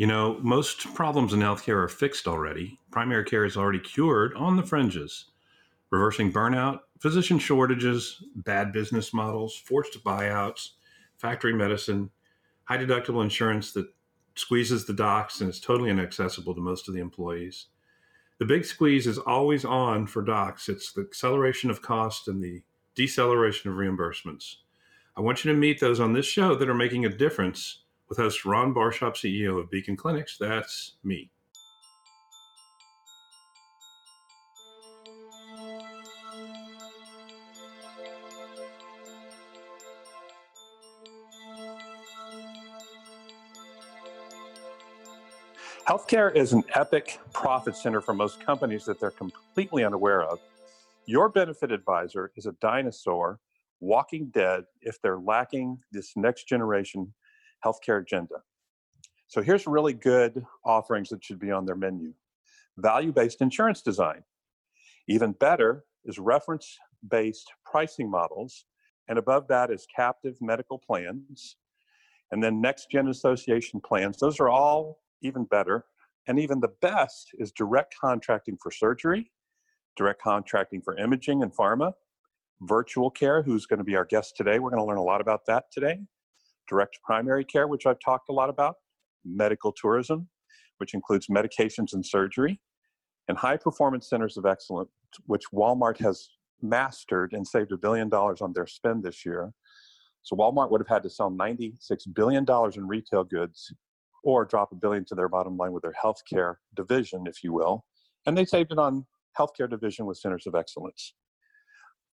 You know, most problems in healthcare are fixed already. Primary care is already cured on the fringes. Reversing burnout, physician shortages, bad business models, forced buyouts, factory medicine, high deductible insurance that squeezes the docs and is totally inaccessible to most of the employees. The big squeeze is always on for docs. It's the acceleration of cost and the deceleration of reimbursements. I want you to meet those on this show that are making a difference with host Ron Barshop, CEO of Beacon Clinics. That's me. Healthcare is an epic profit center for most companies that they're completely unaware of. Your benefit advisor is a dinosaur walking dead if they're lacking this next generation healthcare agenda. So here's really good offerings that should be on their menu value based insurance design. Even better is reference based pricing models. And above that is captive medical plans. And then next gen association plans. Those are all even better. And even the best is direct contracting for surgery, direct contracting for imaging and pharma, virtual care, who's going to be our guest today. We're going to learn a lot about that today. Direct primary care, which I've talked a lot about, medical tourism, which includes medications and surgery, and high performance centers of excellence, which Walmart has mastered and saved a billion dollars on their spend this year. So Walmart would have had to sell $96 billion in retail goods or drop a billion to their bottom line with their healthcare division, if you will. And they saved it on healthcare division with centers of excellence.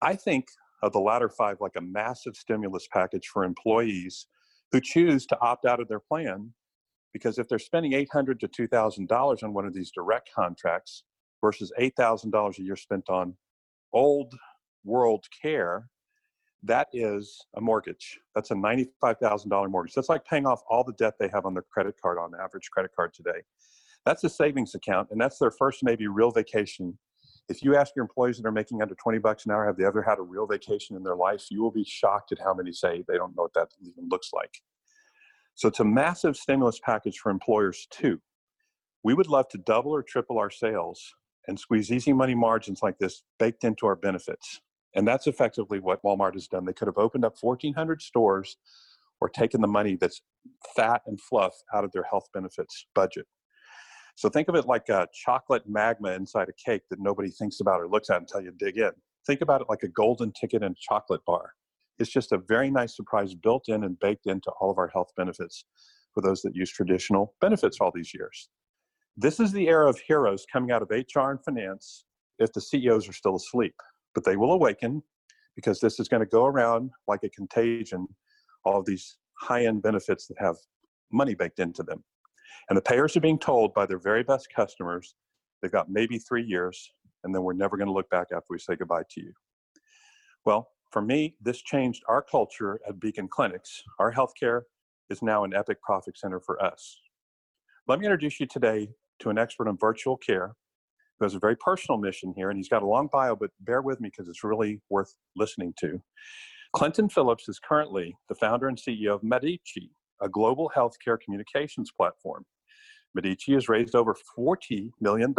I think of the latter five like a massive stimulus package for employees who choose to opt out of their plan because if they're spending 800 to $2,000 on one of these direct contracts versus $8,000 a year spent on old world care, that is a mortgage. That's a $95,000 mortgage. That's like paying off all the debt they have on their credit card on average credit card today. That's a savings account, and that's their first maybe real vacation. If you ask your employees that are making under 20 bucks an hour, have they ever had a real vacation in their life? You will be shocked at how many say they don't know what that even looks like. So it's a massive stimulus package for employers too. We would love to double or triple our sales and squeeze easy money margins like this baked into our benefits. And that's effectively what Walmart has done. They could have opened up 1,400 stores or taken the money that's fat and fluff out of their health benefits budget. So think of it like a chocolate magma inside a cake that nobody thinks about or looks at until you dig in. Think about it like a golden ticket in a chocolate bar. It's just a very nice surprise built in and baked into all of our health benefits for those that use traditional benefits all these years. This is the era of heroes coming out of HR and finance if the CEOs are still asleep but they will awaken because this is going to go around like a contagion, all of these high end benefits that have money baked into them. And the payers are being told by their very best customers they've got maybe three years, and then we're never going to look back after we say goodbye to you. Well, for me, this changed our culture at Beacon Clinics. Our healthcare is now an epic profit center for us. Let me introduce you today to an expert in virtual care who has a very personal mission here, and he's got a long bio, but bear with me because it's really worth listening to. Clinton Phillips is currently the founder and CEO of Medici, a global healthcare communications platform. Medici has raised over $40 million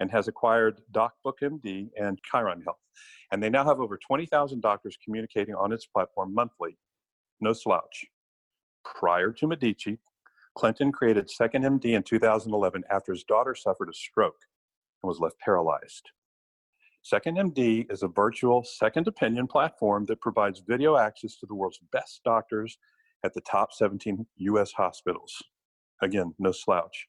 and has acquired DocBookMD and Chiron Health. And they now have over 20,000 doctors communicating on its platform monthly. No slouch. Prior to Medici, Clinton created 2ndMD in 2011 after his daughter suffered a stroke and was left paralyzed. 2ndMD is a virtual second opinion platform that provides video access to the world's best doctors at the top 17 US hospitals. Again, no slouch.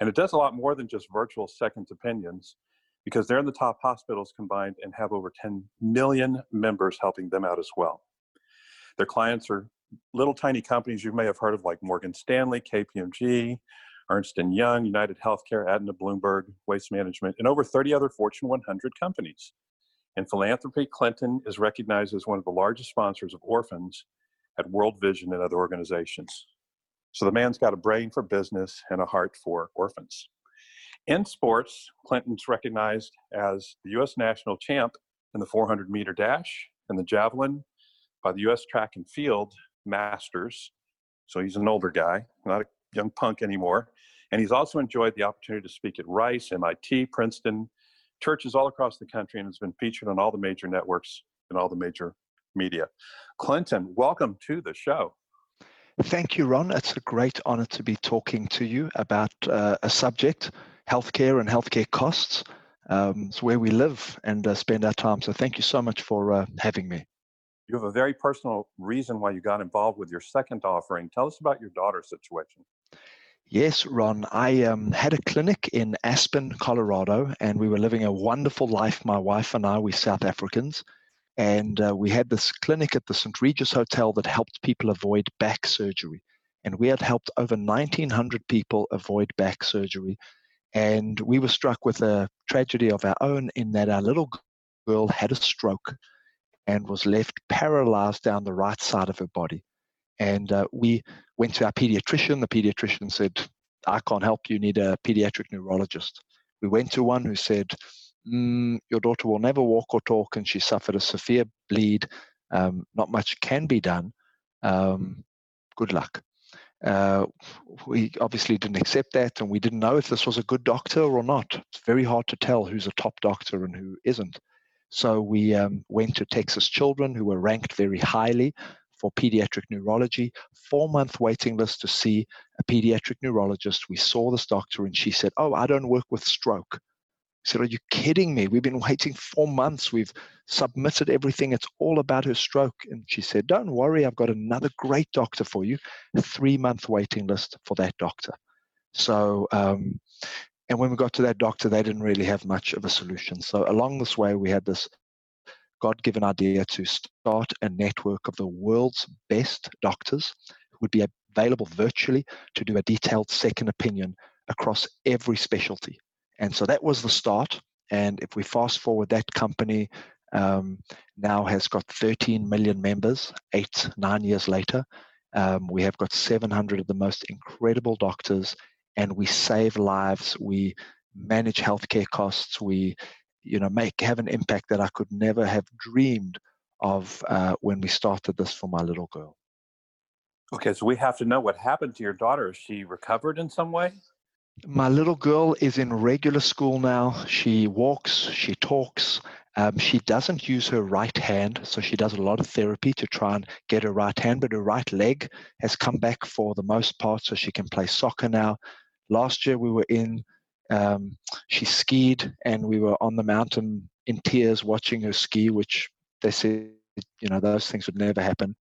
And it does a lot more than just virtual second opinions because they're in the top hospitals combined and have over 10 million members helping them out as well. Their clients are little tiny companies you may have heard of like Morgan Stanley, KPMG, Ernst & Young, United Healthcare, Aetna, Bloomberg, Waste Management, and over 30 other Fortune 100 companies. In philanthropy, Clinton is recognized as one of the largest sponsors of orphans at World Vision and other organizations. So the man's got a brain for business and a heart for orphans. In sports, Clinton's recognized as the U.S. national champ in the 400 meter dash and the javelin by the U.S. track and field masters. So he's an older guy, not a young punk anymore. And he's also enjoyed the opportunity to speak at Rice, MIT, Princeton, churches all across the country, and has been featured on all the major networks and all the major media. Clinton, welcome to the show. Thank you, Ron. It's a great honor to be talking to you about uh, a subject, healthcare and healthcare costs. Um, it's where we live and uh, spend our time. So thank you so much for uh, having me. You have a very personal reason why you got involved with your second offering. Tell us about your daughter's situation. Yes, Ron. I um, had a clinic in Aspen, Colorado, and we were living a wonderful life. My wife and I, we South Africans, and uh, we had this clinic at the St. Regis Hotel that helped people avoid back surgery. And we had helped over 1,900 people avoid back surgery. And we were struck with a tragedy of our own in that our little girl had a stroke and was left paralyzed down the right side of her body. And uh, we went to our pediatrician. The pediatrician said, I can't help you, need a pediatric neurologist. We went to one who said, mm, Your daughter will never walk or talk, and she suffered a severe bleed. Um, not much can be done. Um, good luck. Uh, we obviously didn't accept that, and we didn't know if this was a good doctor or not. It's very hard to tell who's a top doctor and who isn't. So we um, went to Texas Children, who were ranked very highly for pediatric neurology, four month waiting list to see a pediatric neurologist. We saw this doctor and she said, Oh, I don't work with stroke. Said, Are you kidding me? We've been waiting four months. We've submitted everything. It's all about her stroke. And she said, Don't worry, I've got another great doctor for you. Three month waiting list for that doctor. So, um, and when we got to that doctor, they didn't really have much of a solution. So, along this way, we had this God given idea to start a network of the world's best doctors who would be available virtually to do a detailed second opinion across every specialty. And so that was the start. And if we fast forward, that company um, now has got 13 million members, eight, nine years later. Um, we have got 700 of the most incredible doctors, and we save lives. We manage healthcare costs. We you know make have an impact that I could never have dreamed of uh, when we started this for my little girl. Okay, so we have to know what happened to your daughter. Is she recovered in some way? My little girl is in regular school now. She walks, she talks. Um, she doesn't use her right hand, so she does a lot of therapy to try and get her right hand, but her right leg has come back for the most part, so she can play soccer now. Last year we were in um, she skied, and we were on the mountain in tears watching her ski, which they said, you know, those things would never happen.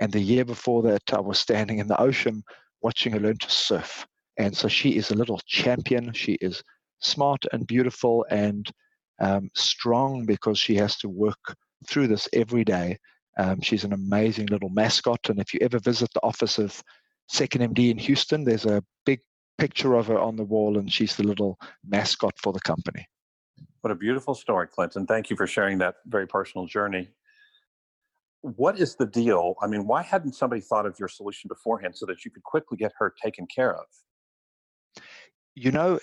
And the year before that, I was standing in the ocean watching her learn to surf. And so she is a little champion. She is smart and beautiful and um, strong because she has to work through this every day. Um, she's an amazing little mascot. And if you ever visit the office of Second MD in Houston, there's a big picture of her on the wall, and she's the little mascot for the company. What a beautiful story, Clinton. Thank you for sharing that very personal journey. What is the deal? I mean, why hadn't somebody thought of your solution beforehand so that you could quickly get her taken care of? You know,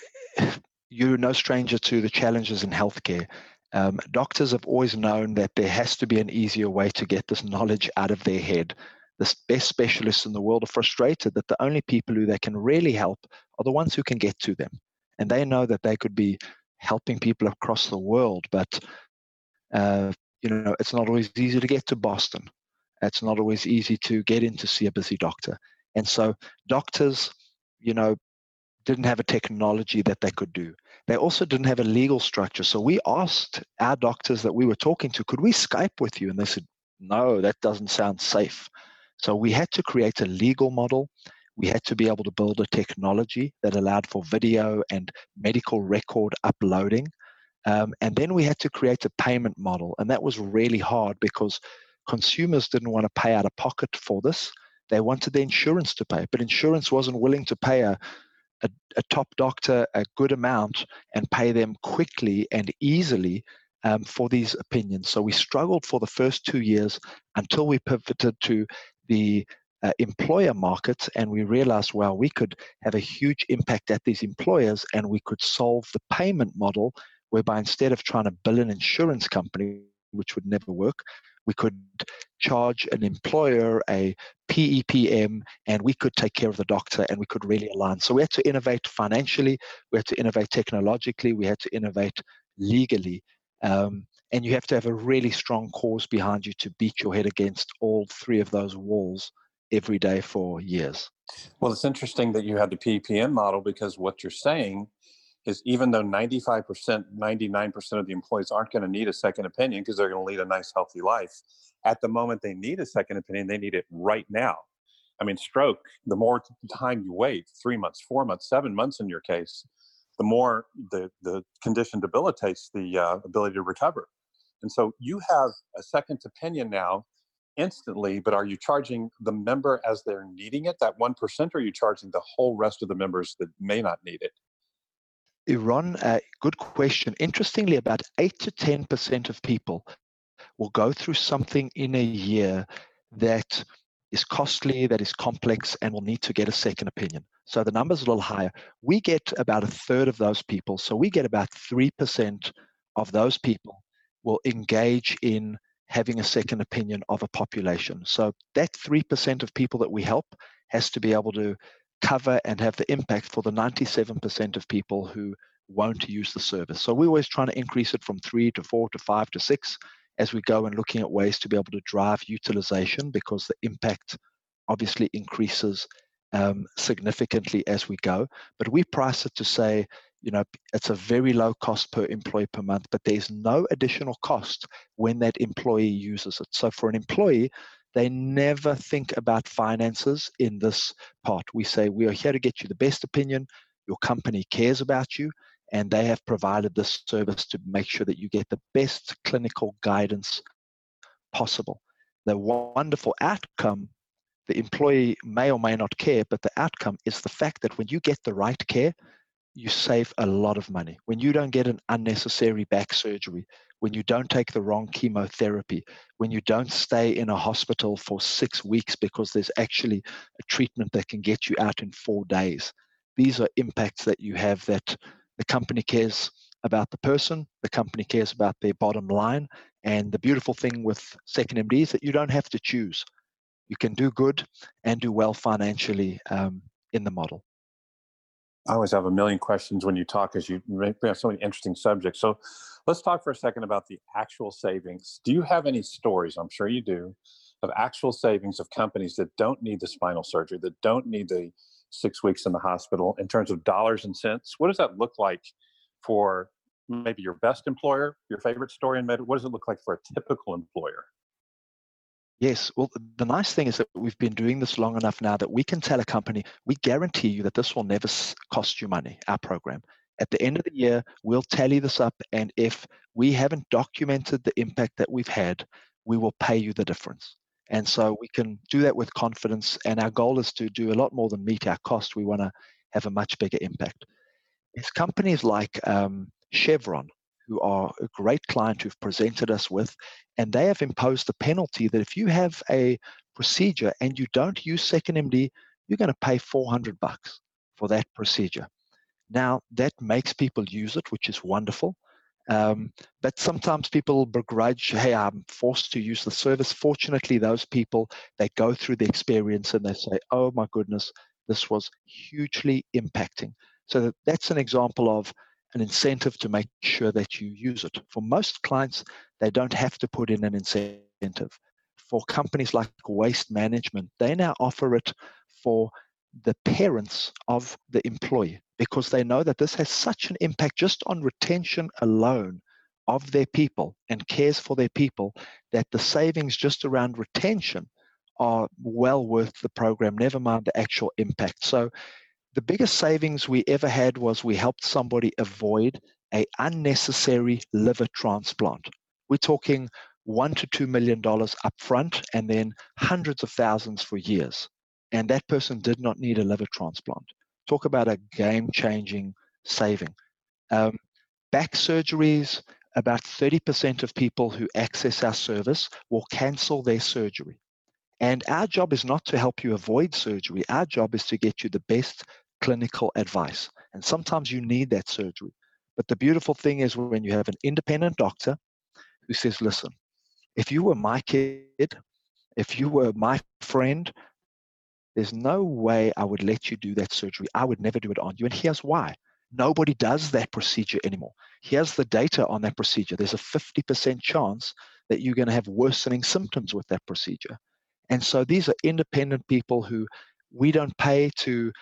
you're no stranger to the challenges in healthcare. Um, doctors have always known that there has to be an easier way to get this knowledge out of their head the best specialists in the world are frustrated that the only people who they can really help are the ones who can get to them. And they know that they could be helping people across the world, but uh, you know, it's not always easy to get to Boston. It's not always easy to get in to see a busy doctor. And so doctors, you know, didn't have a technology that they could do. They also didn't have a legal structure. So we asked our doctors that we were talking to, could we Skype with you? And they said, no, that doesn't sound safe. So we had to create a legal model. We had to be able to build a technology that allowed for video and medical record uploading. Um, and then we had to create a payment model. And that was really hard because consumers didn't want to pay out of pocket for this. They wanted the insurance to pay, but insurance wasn't willing to pay a, a, top doctor a good amount and pay them quickly and easily um, for these opinions. So we struggled for the first two years until we pivoted to the uh, employer market and we realized well we could have a huge impact at these employers and we could solve the payment model whereby instead of trying to bill an insurance company which would never work We could charge an employer a PEPM and we could take care of the doctor and we could really align. So we had to innovate financially, we had to innovate technologically, we had to innovate legally. Um, and you have to have a really strong cause behind you to beat your head against all three of those walls every day for years. Well, it's interesting that you had the PEPM model because what you're saying is even though 95%, 99% of the employees aren't going to need a second opinion because they're going to lead a nice, healthy life, at the moment they need a second opinion, they need it right now. I mean, stroke, the more time you wait, three months, four months, seven months in your case, the more the, the condition debilitates the uh, ability to recover. And so you have a second opinion now instantly, but are you charging the member as they're needing it, that 1%, or are you charging the whole rest of the members that may not need it? Ron, uh, good question. Interestingly, about 8 to 10% of people will go through something in a year that is costly, that is complex, and will need to get a second opinion. So the number's a little higher. We get about a third of those people. So we get about 3% of those people will engage in having a second opinion of a population. So that 3% of people that we help has to be able to cover and have the impact for the 97% of people who won't use the service. So we're always trying to increase it from three to four to five to six as we go and looking at ways to be able to drive utilization because the impact obviously increases um, significantly as we go. But we price it to say, you know, it's a very low cost per employee per month, but there's no additional cost when that employee uses it. So for an employee, they never think about finances in this part. We say, we are here to get you the best opinion. Your company cares about you, and they have provided this service to make sure that you get the best clinical guidance possible. The wonderful outcome, the employee may or may not care, but the outcome is the fact that when you get the right care, you save a lot of money. When you don't get an unnecessary back surgery, when you don't take the wrong chemotherapy, when you don't stay in a hospital for six weeks because there's actually a treatment that can get you out in four days. These are impacts that you have that the company cares about the person, the company cares about their bottom line. And the beautiful thing with Second MD is that you don't have to choose. You can do good and do well financially um, in the model. I always have a million questions when you talk, as you have so many interesting subjects. So let's talk for a second about the actual savings. Do you have any stories? I'm sure you do, of actual savings of companies that don't need the spinal surgery, that don't need the six weeks in the hospital in terms of dollars and cents? What does that look like for maybe your best employer, your favorite story in med? What does it look like for a typical employer? Yes. Well, the nice thing is that we've been doing this long enough now that we can tell a company, we guarantee you that this will never cost you money, our program. At the end of the year, we'll tally this up. And if we haven't documented the impact that we've had, we will pay you the difference. And so we can do that with confidence. And our goal is to do a lot more than meet our cost. We want to have a much bigger impact. It's companies like um, Chevron, who are a great client who've presented us with, and they have imposed a penalty that if you have a procedure and you don't use Second MD, you're going to pay 400 bucks for that procedure. Now, that makes people use it, which is wonderful. Um, but sometimes people begrudge, hey, I'm forced to use the service. Fortunately, those people, they go through the experience and they say, oh my goodness, this was hugely impacting. So that's an example of an incentive to make sure that you use it. For most clients, they don't have to put in an incentive. For companies like Waste Management, they now offer it for the parents of the employee because they know that this has such an impact just on retention alone of their people and cares for their people that the savings just around retention are well worth the program, never mind the actual impact. So the biggest savings we ever had was we helped somebody avoid a unnecessary liver transplant. We're talking one to two million dollars upfront and then hundreds of thousands for years. And that person did not need a liver transplant talk about a game changing saving. Um, back surgeries, about 30% of people who access our service will cancel their surgery. And our job is not to help you avoid surgery. Our job is to get you the best clinical advice. And sometimes you need that surgery. But the beautiful thing is when you have an independent doctor who says, listen, If you were my kid, if you were my friend, there's no way I would let you do that surgery. I would never do it on you. And here's why. Nobody does that procedure anymore. Here's the data on that procedure. There's a 50% chance that you're going to have worsening symptoms with that procedure. And so these are independent people who we don't pay to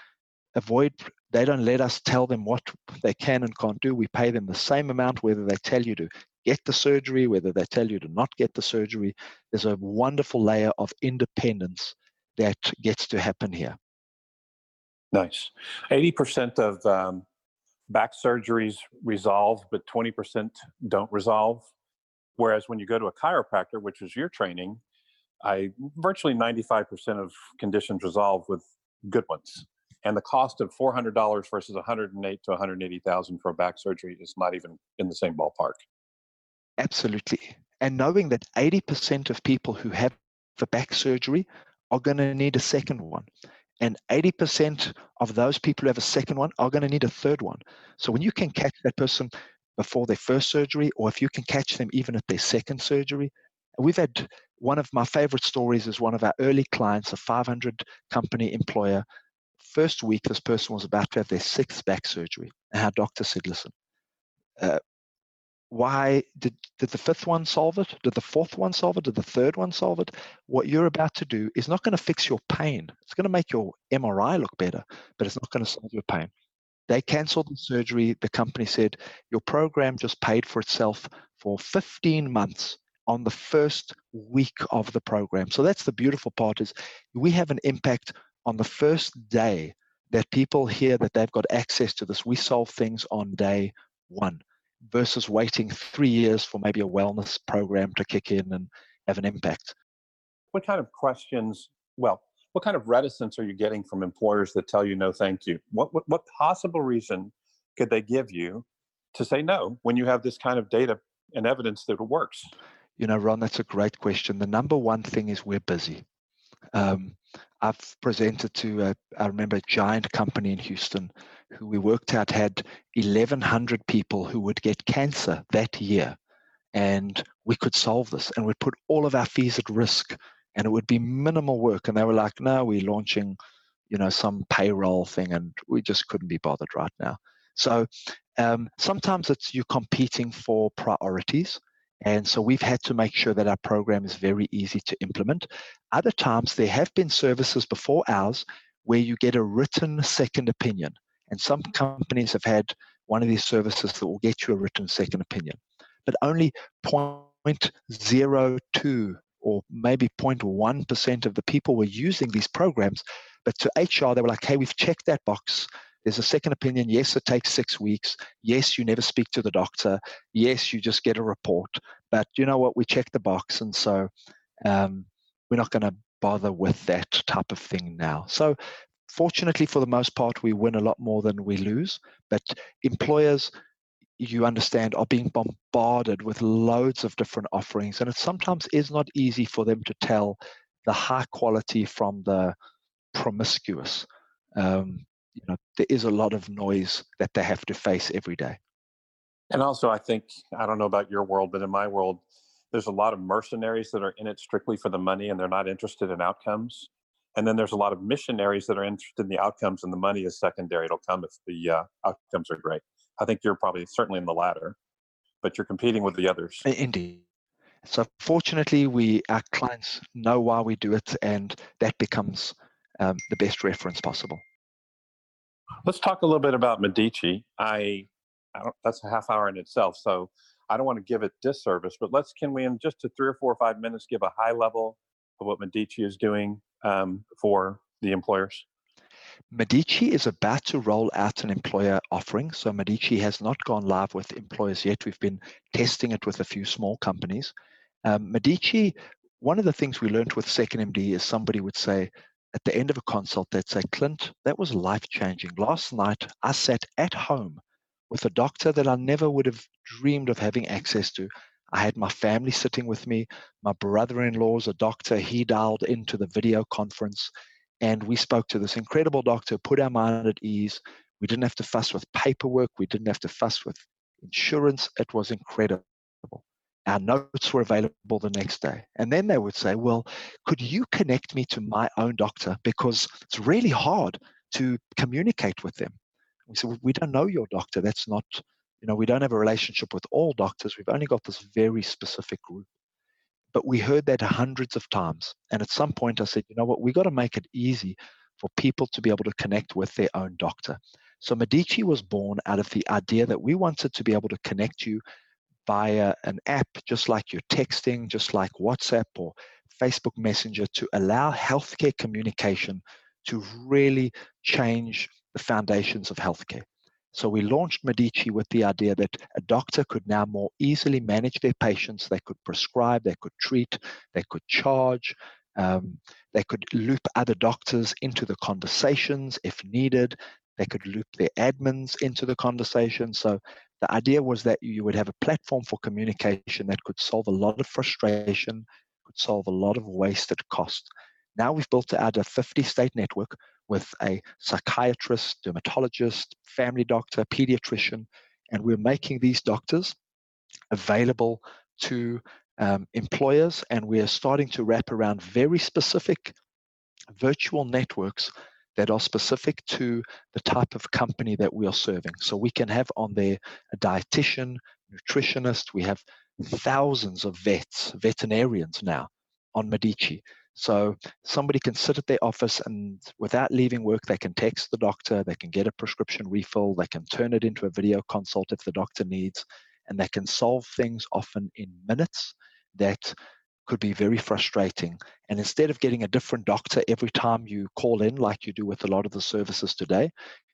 avoid, they don't let us tell them what they can and can't do. We pay them the same amount whether they tell you to get the surgery, whether they tell you to not get the surgery. There's a wonderful layer of independence that gets to happen here. Nice. 80% of um, back surgeries resolve, but 20% don't resolve. Whereas when you go to a chiropractor, which is your training, I virtually 95% of conditions resolve with good ones. And the cost of $400 versus 108 to 180,000 for a back surgery is not even in the same ballpark. Absolutely. And knowing that 80% of people who have the back surgery are going to need a second one. And 80% of those people who have a second one are going to need a third one. So when you can catch that person before their first surgery, or if you can catch them even at their second surgery, we've had one of my favorite stories is one of our early clients, a 500 company employer. First week, this person was about to have their sixth back surgery. And our doctor said, listen, uh, why did, did the fifth one solve it? Did the fourth one solve it? Did the third one solve it? What you're about to do is not going to fix your pain. It's going to make your MRI look better, but it's not going to solve your pain. They canceled the surgery. The company said, Your program just paid for itself for 15 months on the first week of the program. So that's the beautiful part is we have an impact on the first day that people hear that they've got access to this. We solve things on day one versus waiting three years for maybe a wellness program to kick in and have an impact. What kind of questions, well, what kind of reticence are you getting from employers that tell you no thank you? What, what, what possible reason could they give you to say no when you have this kind of data and evidence that it works? You know, Ron, that's a great question. The number one thing is we're busy. Um, I've presented to, a, I remember, a giant company in Houston who we worked out had 1,100 people who would get cancer that year. And we could solve this and we'd put all of our fees at risk and it would be minimal work. And they were like, no, we're launching, you know, some payroll thing and we just couldn't be bothered right now. So um, sometimes it's you competing for priorities. And so we've had to make sure that our program is very easy to implement. Other times there have been services before ours where you get a written second opinion. And some companies have had one of these services that will get you a written second opinion, but only 0.02 or maybe 0.1% of the people were using these programs. But to HR, they were like, hey, we've checked that box. There's a second opinion. Yes, it takes six weeks. Yes, you never speak to the doctor. Yes, you just get a report. But you know what? We check the box. And so um, we're not going to bother with that type of thing now. So fortunately, for the most part, we win a lot more than we lose. But employers, you understand, are being bombarded with loads of different offerings, and it sometimes is not easy for them to tell the high quality from the promiscuous. Um, you know, there is a lot of noise that they have to face every day. And also, I think I don't know about your world, but in my world, there's a lot of mercenaries that are in it strictly for the money, and they're not interested in outcomes. And then there's a lot of missionaries that are interested in the outcomes, and the money is secondary. It'll come if the uh, outcomes are great. I think you're probably certainly in the latter, but you're competing with the others. Indeed. So fortunately, we our clients know why we do it, and that becomes um, the best reference possible. Let's talk a little bit about Medici. I, I that's a half hour in itself, so I don't want to give it disservice. But let's can we in just to three or four or five minutes give a high level of what Medici is doing um, for the employers? Medici is about to roll out an employer offering. So Medici has not gone live with employers yet. We've been testing it with a few small companies. Um, Medici, one of the things we learned with Second MD is somebody would say at the end of a consult, they'd say, Clint, that was life changing. Last night, I sat at home with a doctor that I never would have dreamed of having access to. I had my family sitting with me. My brother in law's a doctor. He dialed into the video conference and we spoke to this incredible doctor, put our mind at ease. We didn't have to fuss with paperwork. We didn't have to fuss with insurance. It was incredible. Our notes were available the next day. And then they would say, Well, could you connect me to my own doctor? Because it's really hard to communicate with them. We said, well, We don't know your doctor. That's not, you know, we don't have a relationship with all doctors. We've only got this very specific group. But we heard that hundreds of times. And at some point, I said, You know what? We've got to make it easy for people to be able to connect with their own doctor. So Medici was born out of the idea that we wanted to be able to connect you via an app, just like you're texting, just like WhatsApp or Facebook Messenger, to allow healthcare communication to really change the foundations of healthcare. So we launched Medici with the idea that a doctor could now more easily manage their patients. They could prescribe, they could treat, they could charge, um, they could loop other doctors into the conversations if needed. They could loop their admins into the conversation. So the idea was that you would have a platform for communication that could solve a lot of frustration, could solve a lot of wasted cost. Now we've built out a 50 state network with a psychiatrist, dermatologist, family doctor, pediatrician, and we're making these doctors available to um, employers, and we are starting to wrap around very specific virtual networks that are specific to the type of company that we are serving. So we can have on there a dietitian, nutritionist. We have thousands of vets, veterinarians now on Medici. So somebody can sit at their office and without leaving work, they can text the doctor, they can get a prescription refill, they can turn it into a video consult if the doctor needs, and they can solve things often in minutes that could be very frustrating. And instead of getting a different doctor every time you call in, like you do with a lot of the services today,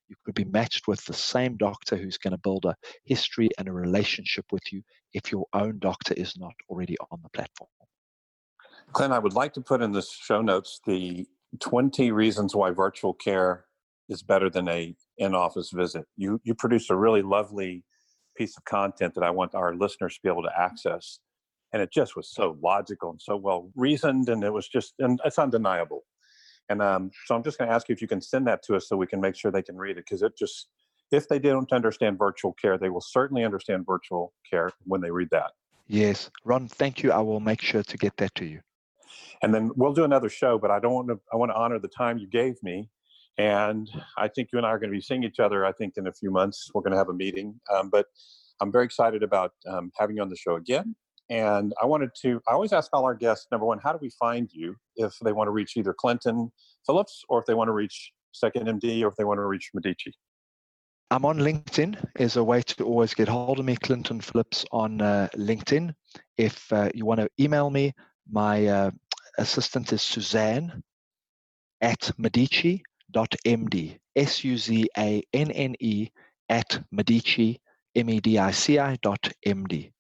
you could be matched with the same doctor who's going to build a history and a relationship with you if your own doctor is not already on the platform. Glenn, I would like to put in the show notes the 20 reasons why virtual care is better than a in-office visit. You you produce a really lovely piece of content that I want our listeners to be able to access and it just was so logical and so well reasoned and it was just and it's undeniable. And um, so i'm just going to ask you if you can send that to us so we can make sure they can read it because it just if they don't understand virtual care they will certainly understand virtual care when they read that. Yes. Ron thank you. I will make sure to get that to you. And then we'll do another show but i don't want to i want to honor the time you gave me and i think you and i are going to be seeing each other i think in a few months. We're going to have a meeting um, but i'm very excited about um, having you on the show again and I wanted to, I always ask all our guests number one, how do we find you if they want to reach either Clinton Phillips or if they want to reach Second MD or if they want to reach Medici? I'm on LinkedIn is a way to always get hold of me, Clinton Phillips on uh, LinkedIn. If uh, you want to email me, my uh, assistant is Suzanne at medici.md, S U Z A N N E at medici, M E D I C I dot MD.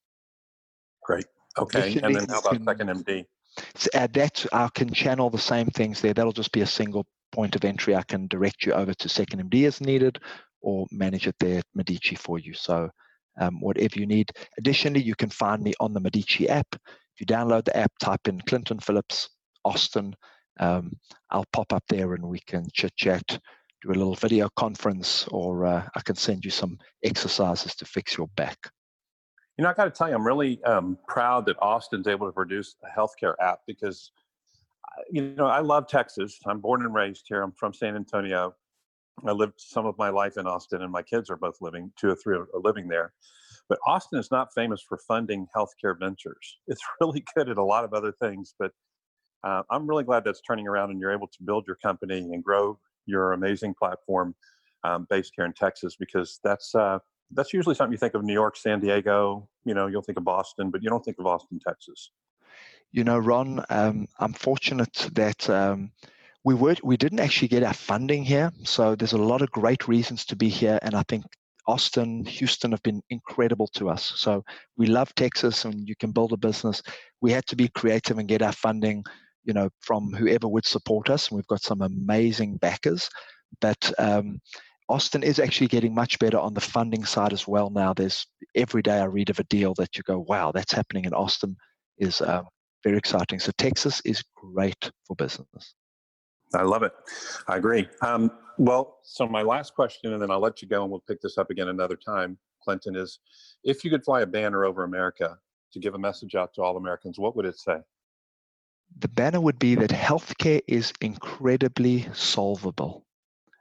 Great. Okay. And then how about can, second MD? Add that. I can channel the same things there. That'll just be a single point of entry. I can direct you over to second MD as needed or manage it there at Medici for you. So um, whatever you need. Additionally, you can find me on the Medici app. If you download the app, type in Clinton Phillips, Austin. Um, I'll pop up there and we can chit chat, do a little video conference, or uh, I can send you some exercises to fix your back. You know, I got to tell you, I'm really um, proud that Austin's able to produce a healthcare app because, you know, I love Texas. I'm born and raised here. I'm from San Antonio. I lived some of my life in Austin, and my kids are both living, two or three are living there. But Austin is not famous for funding healthcare ventures. It's really good at a lot of other things, but uh, I'm really glad that's turning around and you're able to build your company and grow your amazing platform um, based here in Texas because that's uh, that's usually something you think of New York, San Diego, you know, you'll think of Boston, but you don't think of Austin, Texas. You know, Ron, um, I'm fortunate that um, we were we didn't actually get our funding here, so there's a lot of great reasons to be here, and I think Austin, Houston have been incredible to us. So we love Texas, and you can build a business. We had to be creative and get our funding, you know, from whoever would support us. And we've got some amazing backers, but um, Austin is actually getting much better on the funding side as well now. There's every day I read of a deal that you go, wow, that's happening in Austin is uh, very exciting. So Texas is great for business. I love it. I agree. Um, well, so my last question, and then I'll let you go and we'll pick this up again another time, Clinton, is if you could fly a banner over America, to give a message out to all Americans, what would it say? The banner would be that healthcare is incredibly solvable.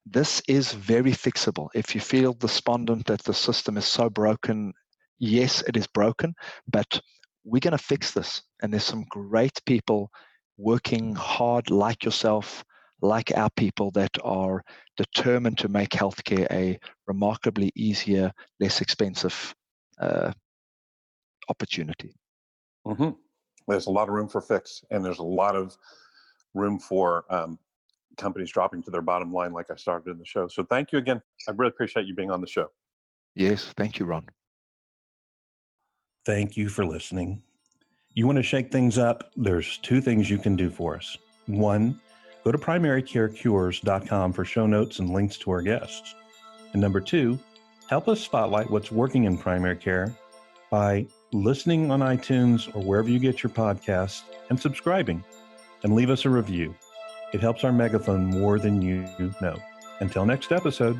This is very fixable. If you feel despondent that the system is so broken, yes, it is broken, but we're going to fix this. And there's some great people working hard, like yourself, like our people, that are determined to make healthcare a remarkably easier, less expensive uh, opportunity. Mm-hmm. There's a lot of room for fix, and there's a lot of room for um, companies dropping to their bottom line, like I started in the show. So thank you again. I really appreciate you being on the show. Yes, thank you, Ron. Thank you for listening. You want to shake things up? There's two things you can do for us. One, go to primarycarecures.com for show notes and links to our guests. And number two, help us spotlight what's working in primary care by listening on iTunes or wherever you get your podcasts and subscribing and leave us a review. It helps our megaphone more than you know. Until next episode.